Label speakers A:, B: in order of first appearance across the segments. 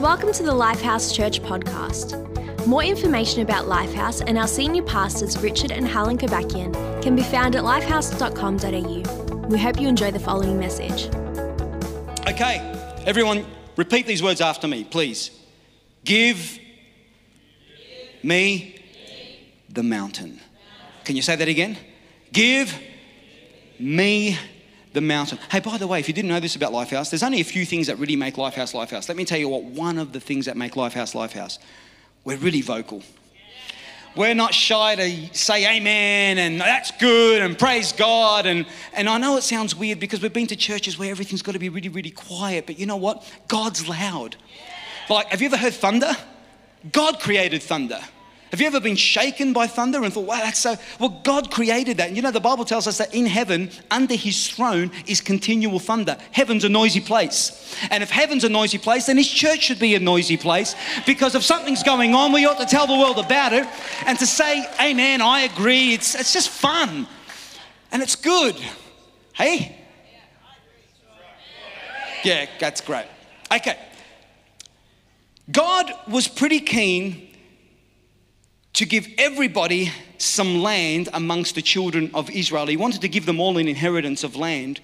A: Welcome to the Lifehouse Church podcast. More information about Lifehouse and our senior pastors, Richard and Helen Kobakian, can be found at lifehouse.com.au. We hope you enjoy the following message.
B: Okay, everyone, repeat these words after me, please. Give me the mountain. Can you say that again? Give me the mountain. Hey, by the way, if you didn't know this about Lifehouse, there's only a few things that really make Lifehouse Lifehouse. Let me tell you what one of the things that make Lifehouse Lifehouse. We're really vocal. We're not shy to say amen and that's good and praise God. And, and I know it sounds weird because we've been to churches where everything's got to be really, really quiet, but you know what? God's loud. Like, have you ever heard thunder? God created thunder. Have you ever been shaken by thunder and thought, wow, that's so? Well, God created that. And you know, the Bible tells us that in heaven, under his throne, is continual thunder. Heaven's a noisy place. And if heaven's a noisy place, then his church should be a noisy place because if something's going on, we ought to tell the world about it and to say, Amen, I agree. It's, it's just fun and it's good. Hey? Yeah, that's great. Okay. God was pretty keen to give everybody some land amongst the children of Israel. He wanted to give them all an inheritance of land.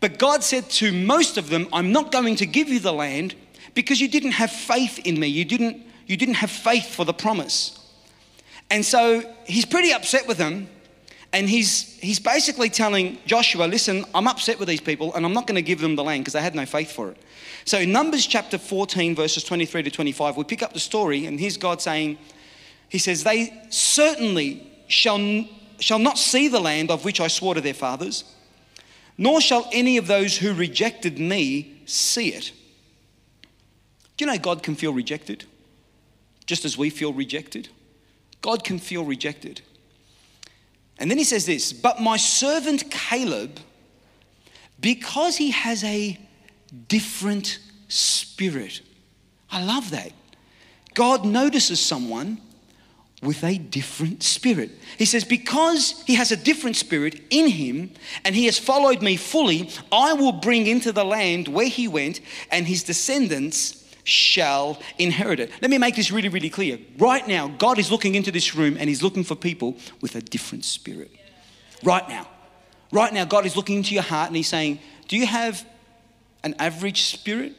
B: But God said to most of them, I'm not going to give you the land because you didn't have faith in me. You didn't, you didn't have faith for the promise. And so he's pretty upset with them. And he's, he's basically telling Joshua, listen, I'm upset with these people and I'm not going to give them the land because they had no faith for it. So in Numbers chapter 14, verses 23 to 25, we pick up the story and here's God saying, he says, They certainly shall, shall not see the land of which I swore to their fathers, nor shall any of those who rejected me see it. Do you know God can feel rejected? Just as we feel rejected? God can feel rejected. And then he says this, but my servant Caleb, because he has a different spirit. I love that. God notices someone with a different spirit. He says, Because he has a different spirit in him and he has followed me fully, I will bring into the land where he went, and his descendants shall inherit it. Let me make this really, really clear. Right now, God is looking into this room and he's looking for people with a different spirit. Right now. Right now, God is looking into your heart and he's saying, Do you have an average spirit?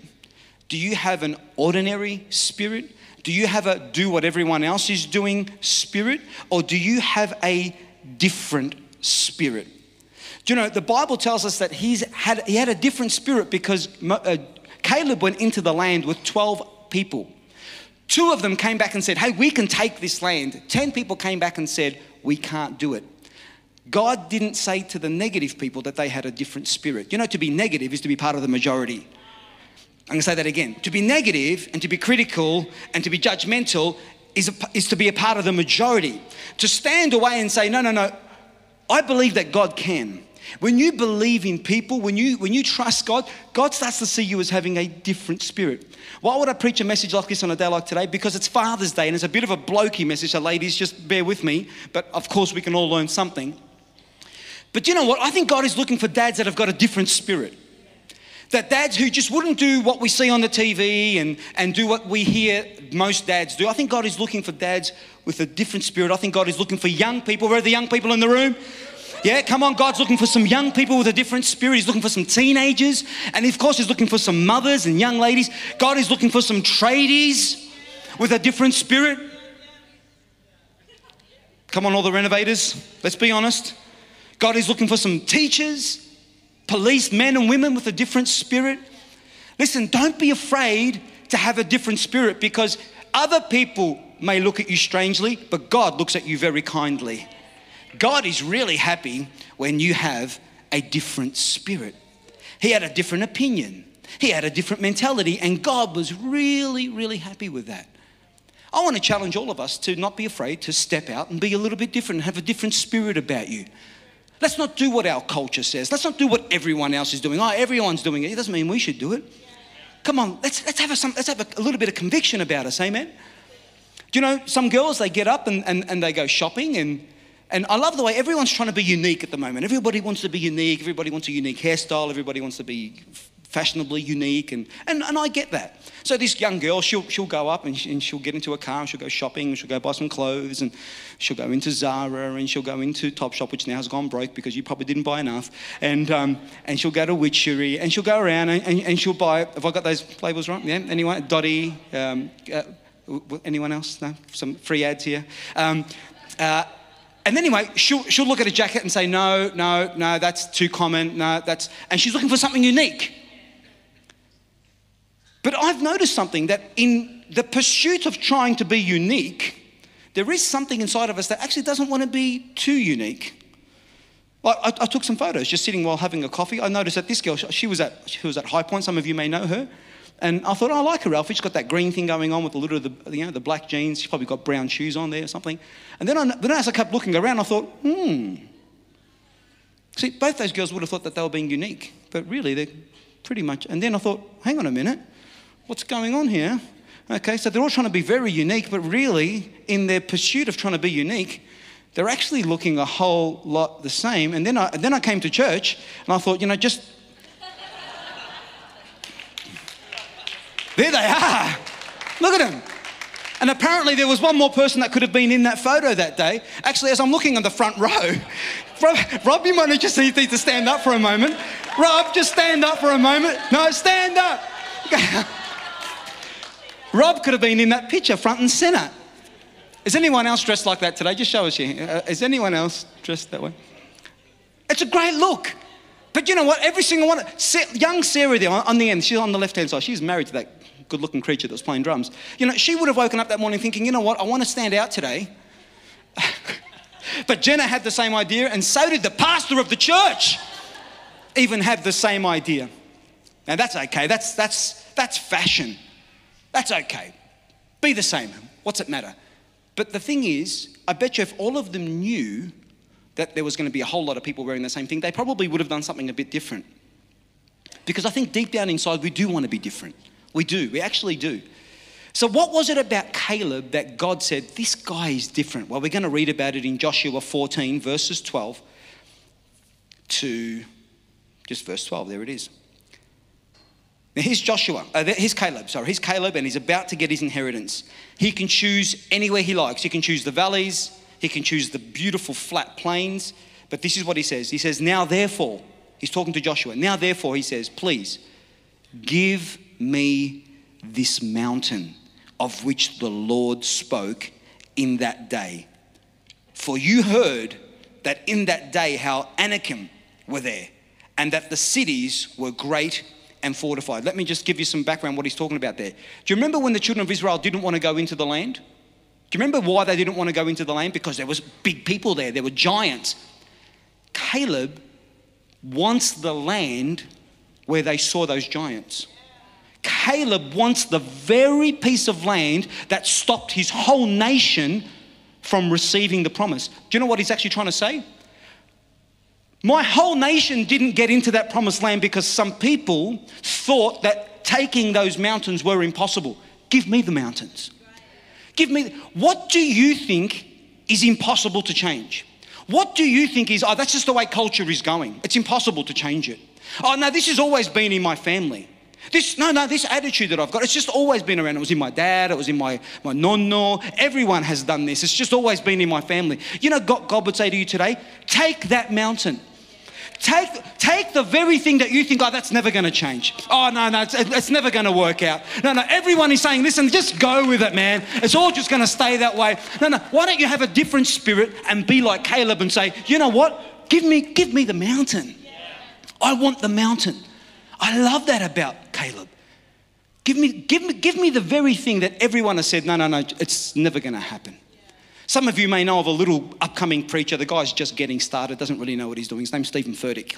B: Do you have an ordinary spirit? Do you have a do what everyone else is doing spirit, or do you have a different spirit? Do you know the Bible tells us that he's had he had a different spirit because uh, Caleb went into the land with twelve people. Two of them came back and said, "Hey, we can take this land." Ten people came back and said, "We can't do it." God didn't say to the negative people that they had a different spirit. You know, to be negative is to be part of the majority. I'm going to say that again. To be negative and to be critical and to be judgmental is, a, is to be a part of the majority. To stand away and say, no, no, no, I believe that God can. When you believe in people, when you, when you trust God, God starts to see you as having a different spirit. Why would I preach a message like this on a day like today? Because it's Father's Day and it's a bit of a blokey message, so ladies, just bear with me. But of course, we can all learn something. But you know what? I think God is looking for dads that have got a different spirit that dads who just wouldn't do what we see on the TV and, and do what we hear most dads do. I think God is looking for dads with a different spirit. I think God is looking for young people. Where are the young people in the room? Yeah, come on, God's looking for some young people with a different spirit. He's looking for some teenagers. And of course, He's looking for some mothers and young ladies. God is looking for some tradies with a different spirit. Come on, all the renovators, let's be honest. God is looking for some teachers police men and women with a different spirit. Listen, don't be afraid to have a different spirit because other people may look at you strangely, but God looks at you very kindly. God is really happy when you have a different spirit. He had a different opinion, he had a different mentality, and God was really, really happy with that. I want to challenge all of us to not be afraid to step out and be a little bit different and have a different spirit about you. Let's not do what our culture says. Let's not do what everyone else is doing. Oh, everyone's doing it. It doesn't mean we should do it. Come on, let's, let's have, a, some, let's have a, a little bit of conviction about us, amen? Do you know, some girls, they get up and, and, and they go shopping and, and I love the way everyone's trying to be unique at the moment. Everybody wants to be unique. Everybody wants a unique hairstyle. Everybody wants to be fashionably unique, and, and, and I get that. So this young girl, she'll, she'll go up and, she, she'll get into a car and she'll go shopping and she'll go buy some clothes and she'll go into Zara and she'll go into Topshop, which now has gone broke because you probably didn't buy enough. And, um, and she'll go to Witchery and she'll go around and, and, and, she'll buy, have I got those labels right? Yeah, anyone? Dotti, um, uh, anyone else? No? Some free ads here. Um, uh, and anyway, she'll, she'll look at a jacket and say, no, no, no, that's too common. No, that's, and she's looking for something unique. But I've noticed something that in the pursuit of trying to be unique, there is something inside of us that actually doesn't want to be too unique. I, I, took some photos just sitting while having a coffee. I noticed that this girl, she was at, she was at Highpoint. Some of you may know her. And I thought, oh, I like her outfit. She's got that green thing going on with a little of the, you know, the black jeans. She's probably got brown shoes on there or something. And then, I, then as I kept looking around, I thought, hmm. See, both those girls would have thought that they were being unique, but really they're pretty much. And then I thought, hang on a minute, what's going on here? Okay, so they're all trying to be very unique, but really, in their pursuit of trying to be unique, they're actually looking a whole lot the same. And then I, then I came to church and I thought, you know, just There they are. Look at them. And apparently, there was one more person that could have been in that photo that day. Actually, as I'm looking on the front row, Rob, Rob you might need just need to stand up for a moment. Rob, just stand up for a moment. No, stand up. Rob could have been in that picture, front and center. Is anyone else dressed like that today? Just show us. Uh, is anyone else dressed that way? It's a great look. But you know what? Every single one, of young Sarah there on the end, she's on the left hand side. She's married to that good looking creature that was playing drums. You know, she would have woken up that morning thinking, you know what, I want to stand out today. but Jenna had the same idea, and so did the pastor of the church, even had the same idea. Now that's okay, that's, that's, that's fashion. That's okay. Be the same. What's it matter? But the thing is, I bet you if all of them knew that there was going to be a whole lot of people wearing the same thing, they probably would have done something a bit different. Because I think deep down inside, we do want to be different. We do, we actually do. So, what was it about Caleb that God said, This guy is different? Well, we're going to read about it in Joshua 14, verses 12 to just verse 12. There it is. Now, here's Joshua, uh, here's Caleb, sorry, here's Caleb, and he's about to get his inheritance. He can choose anywhere he likes. He can choose the valleys, he can choose the beautiful flat plains. But this is what he says He says, Now therefore, he's talking to Joshua, now therefore, he says, Please give me this mountain of which the Lord spoke in that day. For you heard that in that day how Anakim were there, and that the cities were great and fortified. Let me just give you some background what he's talking about there. Do you remember when the children of Israel didn't want to go into the land? Do you remember why they didn't want to go into the land? Because there was big people there, there were giants. Caleb wants the land where they saw those giants. Caleb wants the very piece of land that stopped his whole nation from receiving the promise. Do you know what he's actually trying to say? My whole nation didn't get into that promised land because some people thought that taking those mountains were impossible. Give me the mountains. Give me, what do you think is impossible to change? What do you think is, oh, that's just the way culture is going? It's impossible to change it. Oh, no, this has always been in my family. This, no, no, this attitude that I've got, it's just always been around. It was in my dad, it was in my, my nonno. Everyone has done this. It's just always been in my family. You know, God, God would say to you today, take that mountain. Take, take the very thing that you think, oh, that's never going to change. Oh, no, no, it's, it's never going to work out. No, no, everyone is saying, listen, just go with it, man. It's all just going to stay that way. No, no, why don't you have a different spirit and be like Caleb and say, you know what? Give me, give me the mountain. I want the mountain. I love that about Caleb. Give me, give, me, give me the very thing that everyone has said, no, no, no, it's never going to happen. Some of you may know of a little upcoming preacher. The guy's just getting started, doesn't really know what he's doing. His name's Steven Furtick.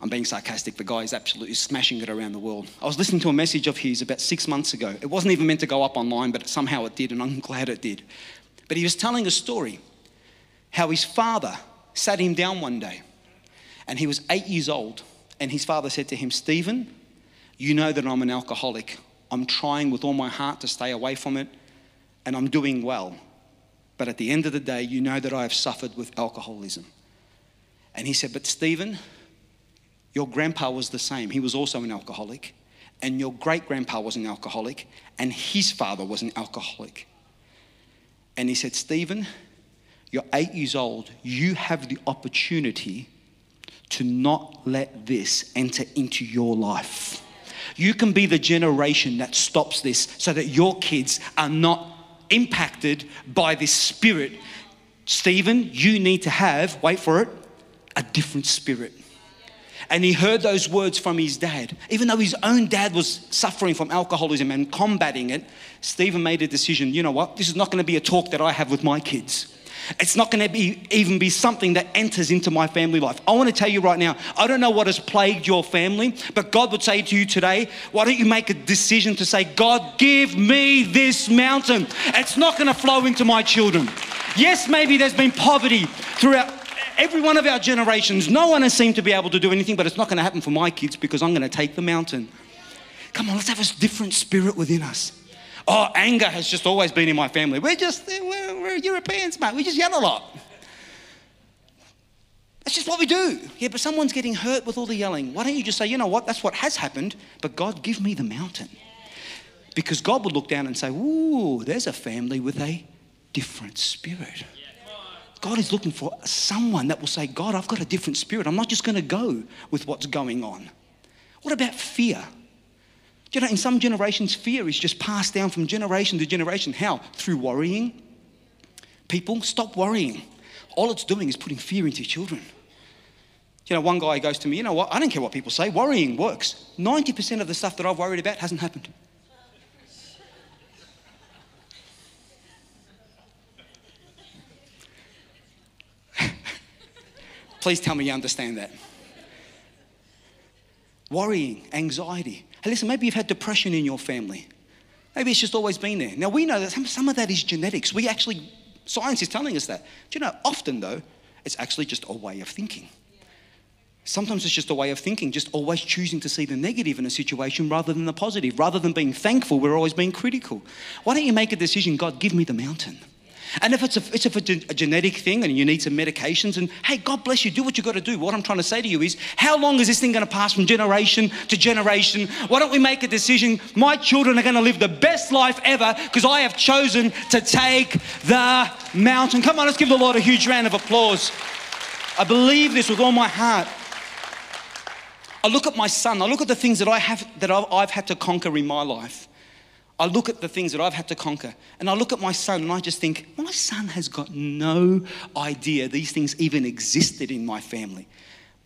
B: I'm being sarcastic. The guy is absolutely smashing it around the world. I was listening to a message of his about six months ago. It wasn't even meant to go up online, but somehow it did, and I'm glad it did. But he was telling a story how his father sat him down one day, and he was eight years old, and his father said to him, Steven, you know that I'm an alcoholic. I'm trying with all my heart to stay away from it, and I'm doing well. But at the end of the day, you know that I have suffered with alcoholism. And he said, But Steven, Your grandpa was the same. He was also an alcoholic. And your great grandpa was an alcoholic. And his father was an alcoholic. And he said, Steven, you're eight years old. You have the opportunity to not let this enter into your life. You can be the generation that stops this so that your kids are not impacted by this spirit. Steven, you need to have, wait for it, a different spirit. And he heard those words from his dad. Even though his own dad was suffering from alcoholism and combating it, Steven made a decision you know what? This is not going to be a talk that I have with my kids. It's not going to be even be something that enters into my family life. I want to tell you right now, I don't know what has plagued your family, but God would say to you today, why don't you make a decision to say, God, give me this mountain. It's not going to flow into my children. Yes, maybe there's been poverty throughout every one of our generations. No one has seemed to be able to do anything, but it's not going to happen for my kids because I'm going to take the mountain. Come on, let's have a different spirit within us. Oh, anger has just always been in my family. We're just, we're, we're Europeans, mate. We just yell a lot. That's just what we do. Yeah, but someone's getting hurt with all the yelling. Why don't you just say, you know what, that's what has happened, but God, give me the mountain. Because God would look down and say, ooh, there's a family with a different spirit. God is looking for someone that will say, God, I've got a different spirit. I'm not just going to go with what's going on. What about fear? you know, in some generations, fear is just passed down from generation to generation. How? Through worrying. People, stop worrying. All it's doing is putting fear into children. You know, one guy goes to me, you know what? I don't care what people say, worrying works. 90% of the stuff that I've worried about hasn't happened. Please tell me you understand that. Worrying, anxiety. Hey, listen, maybe you've had depression in your family. Maybe it's just always been there. Now, we know that some, some of that is genetics. We actually, science is telling us that. Do you know, often though, it's actually just a way of thinking. Sometimes it's just a way of thinking, just always choosing to see the negative in a situation rather than the positive. Rather than being thankful, we're always being critical. Why don't you make a decision, God, give me the mountain? And if it's, a, it's a, genetic thing and you need some medications, and hey, God bless you, do what you've got to do. What I'm trying to say to you is, how long is this thing going to pass from generation to generation? Why don't we make a decision? My children are going to live the best life ever because I have chosen to take the mountain. Come on, let's give the Lord a huge round of applause. I believe this with all my heart. I look at my son, I look at the things that I have that I've had to conquer in my life. I look at the things that I've had to conquer and I look at my son and I just think, my son has got no idea these things even existed in my family.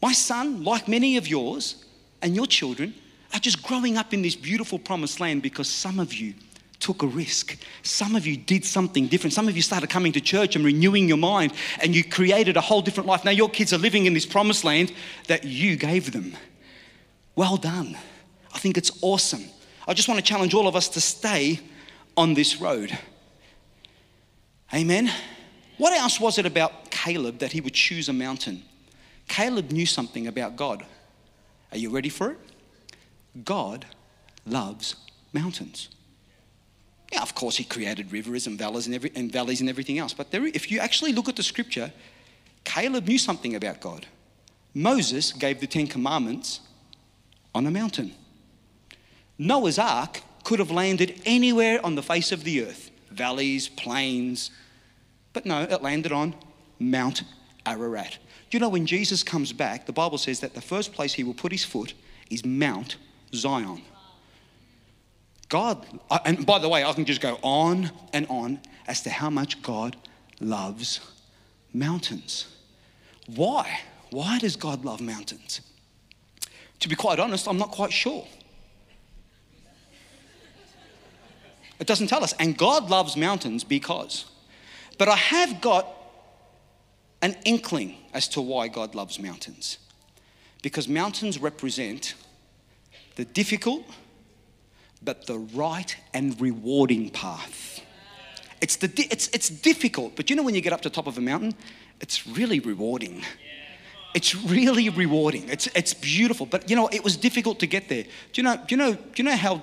B: My son, like many of yours and your children, are just growing up in this beautiful promised land because some of you took a risk. Some of you did something different. Some of you started coming to church and renewing your mind and you created a whole different life. Now your kids are living in this promised land that you gave them. Well done. I think it's awesome. I just want to challenge all of us to stay on this road. Amen. What else was it about Caleb that he would choose a mountain? Caleb knew something about God. Are you ready for it? God loves mountains. Yeah, of course, he created rivers and valleys and, every, and valleys and everything else. But there, if you actually look at the scripture, Caleb knew something about God. Moses gave the Ten Commandments on a mountain. Noah's ark could have landed anywhere on the face of the earth valleys, plains. But no, it landed on Mount Ararat. Do you know when Jesus comes back, the Bible says that the first place he will put his foot is Mount Zion. God, and by the way, I can just go on and on as to how much God loves mountains. Why? Why does God love mountains? To be quite honest, I'm not quite sure. It doesn't tell us. And God loves mountains because. But I have got an inkling as to why God loves mountains. Because mountains represent the difficult, but the right and rewarding path. It's, the, it's, it's difficult, but you know when you get up to the top of a mountain, it's really rewarding. It's really rewarding. It's, it's beautiful, but you know, it was difficult to get there. Do you know, do you know, do you know how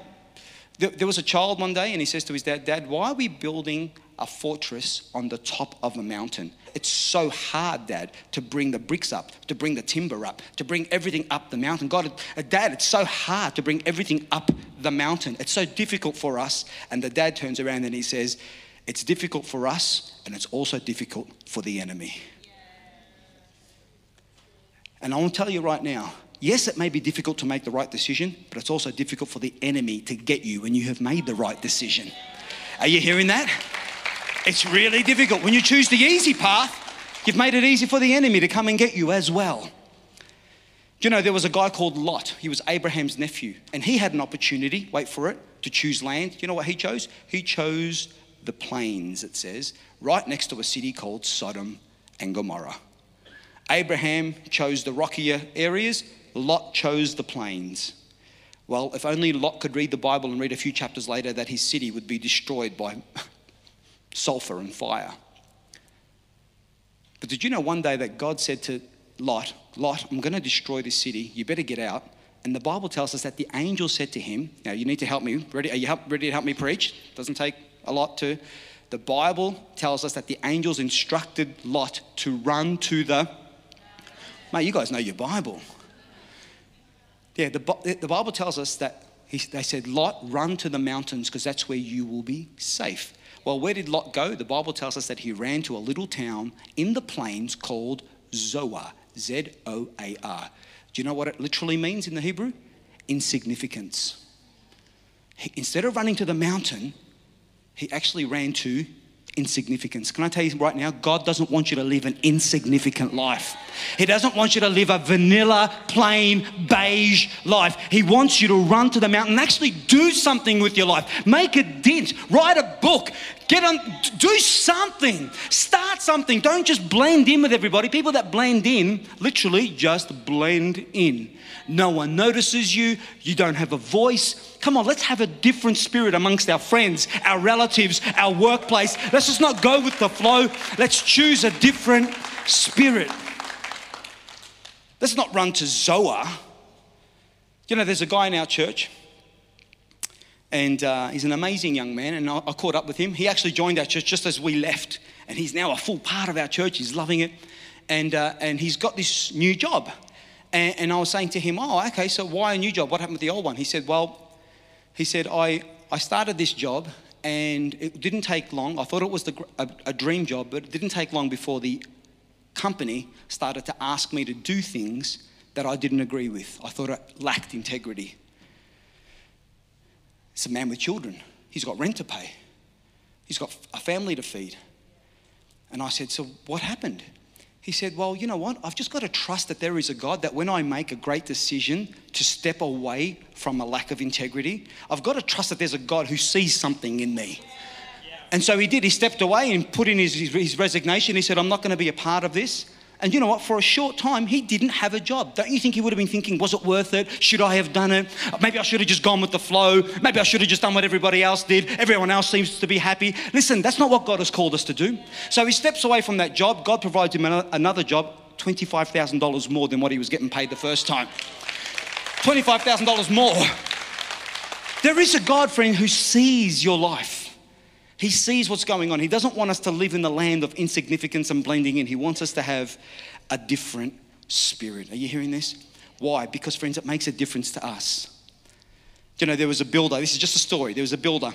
B: There, was a child one day, and he says to his dad, Dad, why are we building a fortress on the top of a mountain? It's so hard, Dad, to bring the bricks up, to bring the timber up, to bring everything up the mountain. God, uh, Dad, it's so hard to bring everything up the mountain. It's so difficult for us. And the dad turns around and he says, It's difficult for us, and it's also difficult for the enemy. And I want to tell you right now, yes, it may be difficult to make the right decision, but it's also difficult for the enemy to get you when you have made the right decision. Are you hearing that? It's really difficult. When you choose the easy path, you've made it easy for the enemy to come and get you as well. Do you know there was a guy called Lot? He was Abraham's nephew, and he had an opportunity, wait for it, to choose land. You know what he chose? He chose the plains, it says, right next to a city called Sodom and Gomorrah. Abraham chose the rockier areas, Lot chose the plains. Well, if only Lot could read the Bible and read a few chapters later that his city would be destroyed by sulfur and fire. But did you know one day that God said to Lot, Lot, I'm going to destroy this city. You better get out. And the Bible tells us that the angel said to him, Now you need to help me. Ready? Are you help, ready to help me preach? Doesn't take a lot to. The Bible tells us that the angels instructed Lot to run to the. Mate, you guys know your Bible. Yeah, the, the Bible tells us that he, they said, Lot, run to the mountains because that's where you will be safe. Well, where did Lot go? The Bible tells us that he ran to a little town in the plains called Zoar. Z O A R. Do you know what it literally means in the Hebrew? Insignificance. He, instead of running to the mountain, he actually ran to insignificance. Can I tell you right now, God doesn't want you to live an insignificant life. He doesn't want you to live a vanilla, plain, beige life. He wants you to run to the mountain and actually do something with your life. Make a dent, write a book, get on, do something, start something. Don't just blend in with everybody. People that blend in literally just blend in. No one notices you, you don't have a voice. Come on, let's have a different spirit amongst our friends, our relatives, our workplace. Let's just not go with the flow. Let's choose a different spirit. Let's not run to Zoar. You know, there's a guy in our church, and uh, he's an amazing young man, and I, I caught up with him. He actually joined our church just as we left, and he's now a full part of our church. He's loving it, and, uh, and he's got this new job. And, and, I was saying to him, Oh, okay, so why a new job? What happened with the old one? He said, Well, he said, I, I started this job and it didn't take long. I thought it was the, a, a dream job, but it didn't take long before the company started to ask me to do things that I didn't agree with. I thought it lacked integrity. It's a man with children. He's got rent to pay. He's got a family to feed. And I said, So what happened? He said, Well, you know what? I've just got to trust that there is a God that when I make a great decision to step away from a lack of integrity, I've got to trust that there's a God who sees something in me. And so he did. He stepped away and put in his, his, resignation. He said, I'm not going to be a part of this. And you know what? For a short time, he didn't have a job. Don't you think he would have been thinking, was it worth it? Should I have done it? Maybe I should have just gone with the flow. Maybe I should have just done what everybody else did. Everyone else seems to be happy. Listen, that's not what God has called us to do. So he steps away from that job. God provides him another job, $25,000 more than what he was getting paid the first time. $25,000 more. There is a God, friend, who sees your life. He sees what's going on. He doesn't want us to live in the land of insignificance and blending in. He wants us to have a different spirit. Are you hearing this? Why? Because, friends, it makes a difference to us. You know, there was a builder. This is just a story. There was a builder.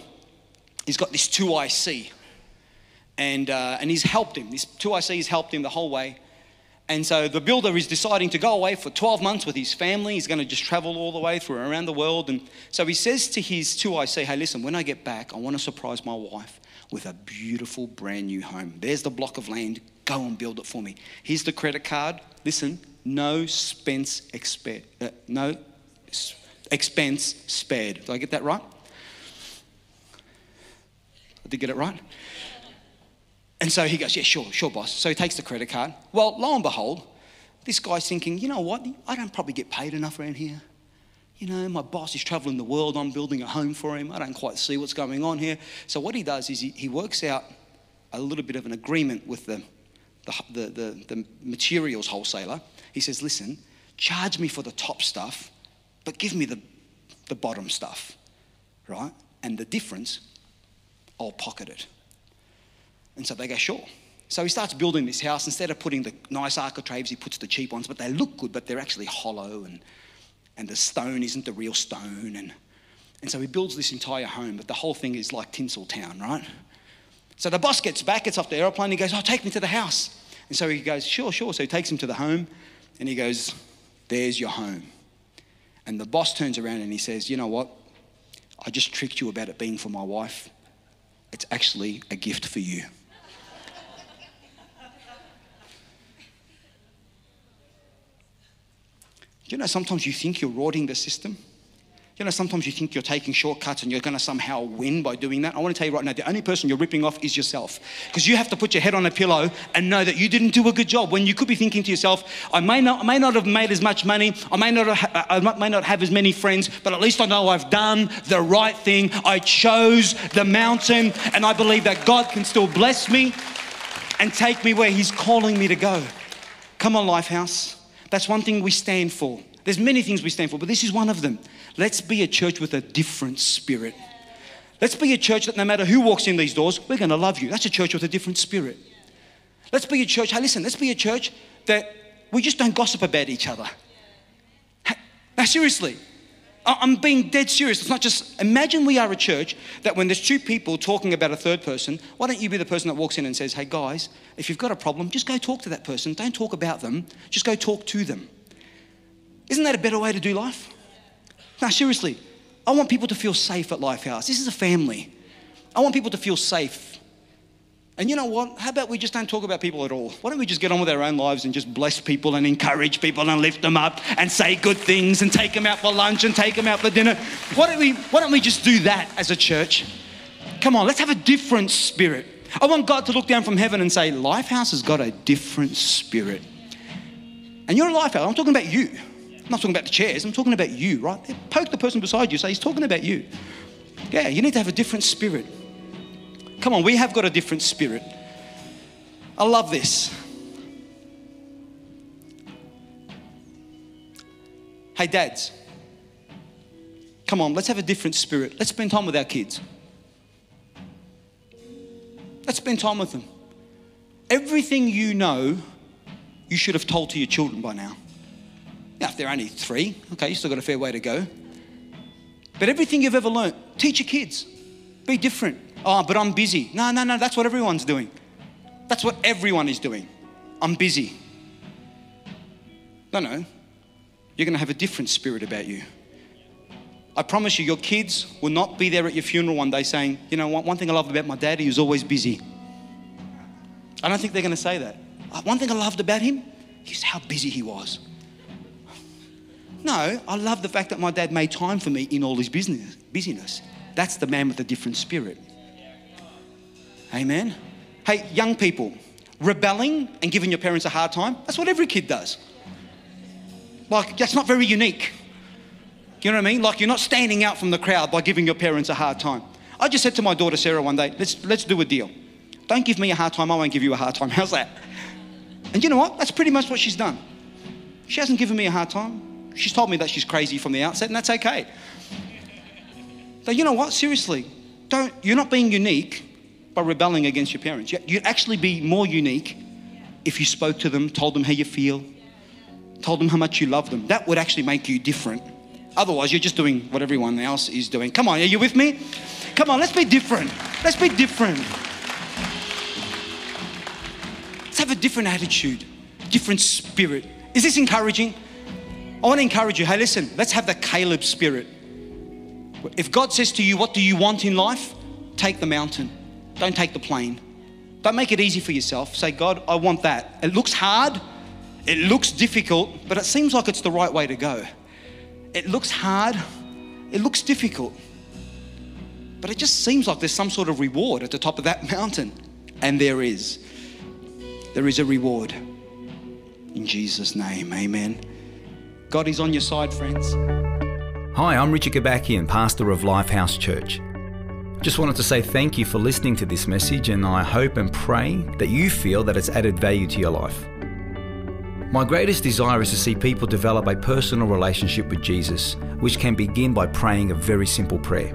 B: He's got this 2IC. And, uh, and he's helped him. This 2IC has helped him the whole way. And so the builder is deciding to go away for 12 months with his family. He's going to just travel all the way through around the world. And so he says to his 2IC, hey, listen, when I get back, I want to surprise my wife with a beautiful brand new home. There's the block of land. Go and build it for me. Here's the credit card. Listen, no expense, expe- uh, no expense spared. Did I get that right? I did get it right? And so he goes, Yeah, sure, sure, boss. So he takes the credit card. Well, lo and behold, this guy's thinking, You know what? I don't probably get paid enough around here. You know, my boss is traveling the world. I'm building a home for him. I don't quite see what's going on here. So what he does is he, he works out a little bit of an agreement with the, the, the, the, the materials wholesaler. He says, Listen, charge me for the top stuff, but give me the, the bottom stuff, right? and the difference, I'll pocket it. And so they go, Sure. So he starts building this house. Instead of putting the nice architraves, he puts the cheap ones, but they look good, but they're actually hollow, and, and the stone isn't the real stone. And, and so he builds this entire home, but the whole thing is like Tinseltown, right? So the boss gets back, gets off the aeroplane, he goes, Oh, take me to the house. And so he goes, Sure, sure. So he takes him to the home, and he goes, There's your home. And the boss turns around and he says, You know what? I just tricked you about it being for my wife. It's actually a gift for you. You know, sometimes you think you're rorting the system. You know, sometimes you think you're taking shortcuts and you're going to somehow win by doing that. I want to tell you right now the only person you're ripping off is yourself. Because you have to put your head on a pillow and know that you didn't do a good job when you could be thinking to yourself, I may not, I may not have made as much money, I may, not have, I may not have as many friends, but at least I know I've done the right thing. I chose the mountain and I believe that God can still bless me and take me where He's calling me to go. Come on, Lifehouse. That's one thing we stand for. There's many things we stand for, but this is one of them. Let's be a church with a different spirit. Let's be a church that no matter who walks in these doors, we're going to love you. That's a church with a different spirit. Let's be a church, hey, listen, let's be a church that we just don't gossip about each other. Now, seriously, I'm being dead serious. It's not just, imagine we are a church that when there's two people talking about a third person, why don't you be the person that walks in and says, hey guys, if you've got a problem, just go talk to that person. Don't talk about them, just go talk to them. Isn't that a better way to do life? Now, seriously, I want people to feel safe at Lifehouse. This is a family. I want people to feel safe. And you know what? How about we just don't talk about people at all? Why don't we just get on with our own lives and just bless people and encourage people and lift them up and say good things and take them out for lunch and take them out for dinner? Why don't we, why don't we just do that as a church? Come on, let's have a different spirit. I want God to look down from heaven and say, Lifehouse has got a different spirit. And you're a Lifehouse. I'm talking about you. I'm not talking about the chairs, I'm talking about you, right? Poke the person beside you, say, He's talking about you. Yeah, you need to have a different spirit. Come on, we have got a different spirit. I love this. Hey, dads, come on, let's have a different spirit. Let's spend time with our kids. Let's spend time with them. Everything you know, you should have told to your children by now. Now, if they're only three, okay, you still got a fair way to go. But everything you've ever learned, teach your kids. Be different. Oh, but I'm busy. No, no, no, that's what everyone's doing. That's what everyone is doing. I'm busy. No, no. You're going to have a different spirit about you. I promise you, your kids will not be there at your funeral one day saying, you know, one thing I love about my dad, he was always busy. I don't think they're going to say that. Uh, one thing I loved about him is how busy he was. No, I love the fact that my dad made time for me in all his business, busyness. That's the man with a different spirit. Amen. Hey, young people, rebelling and giving your parents a hard time, that's what every kid does. Like, that's not very unique. You know what I mean? Like, you're not standing out from the crowd by giving your parents a hard time. I just said to my daughter Sarah one day, let's, let's do a deal. Don't give me a hard time, I won't give you a hard time. How's that? And you know what? That's pretty much what she's done. She hasn't given me a hard time. She's told me that she's crazy from the outset, and that's okay. But you know what? Seriously, don't, you're not being unique by rebelling against your parents. You'd actually be more unique if you spoke to them, told them how you feel, told them how much you love them. That would actually make you different. Otherwise, you're just doing what everyone else is doing. Come on, are you with me? Come on, let's be different. Let's be different. Let's have a different attitude, different spirit. Is this encouraging? I want to encourage you hey, listen, let's have the Caleb spirit. If God says to you, What do you want in life? Take the mountain, don't take the plane. Don't make it easy for yourself. Say, God, I want that. It looks hard, it looks difficult, but it seems like it's the right way to go. It looks hard, it looks difficult, but it just seems like there's some sort of reward at the top of that mountain. And there is. There is a reward. In Jesus' name, amen. God is on your side, friends.
C: Hi, I'm Richard Kobakian, pastor of Lifehouse Church. Just wanted to say thank you for listening to this message, and I hope and pray that you feel that it's added value to your life. My greatest desire is to see people develop a personal relationship with Jesus, which can begin by praying a very simple prayer.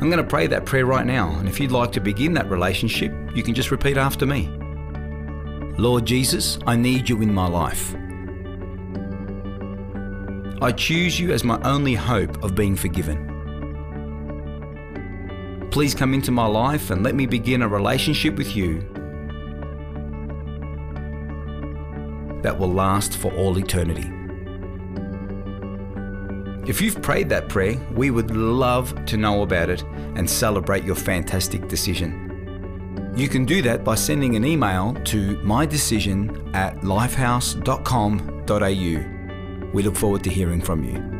B: I'm going to pray that prayer right now, and if you'd like to begin that relationship, you can just repeat after me. Lord Jesus, I need you in my life. I choose you as my only hope of being forgiven. Please come into my life and let me begin a relationship with you that will last for all eternity. If you've prayed that prayer, we would love to know about it and celebrate your fantastic decision. You can do that by sending an email to mydecision at lifehouse.com.au. We look forward to hearing from you.